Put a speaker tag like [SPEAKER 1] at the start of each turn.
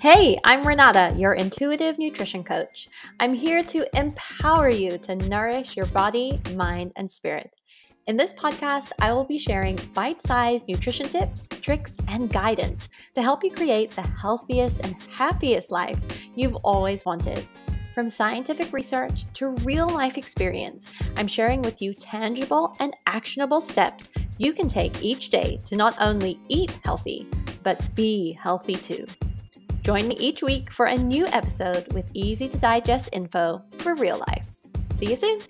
[SPEAKER 1] Hey, I'm Renata, your intuitive nutrition coach. I'm here to empower you to nourish your body, mind, and spirit. In this podcast, I will be sharing bite sized nutrition tips, tricks, and guidance to help you create the healthiest and happiest life you've always wanted. From scientific research to real life experience, I'm sharing with you tangible and actionable steps you can take each day to not only eat healthy, but be healthy too. Join me each week for a new episode with easy to digest info for real life. See you soon!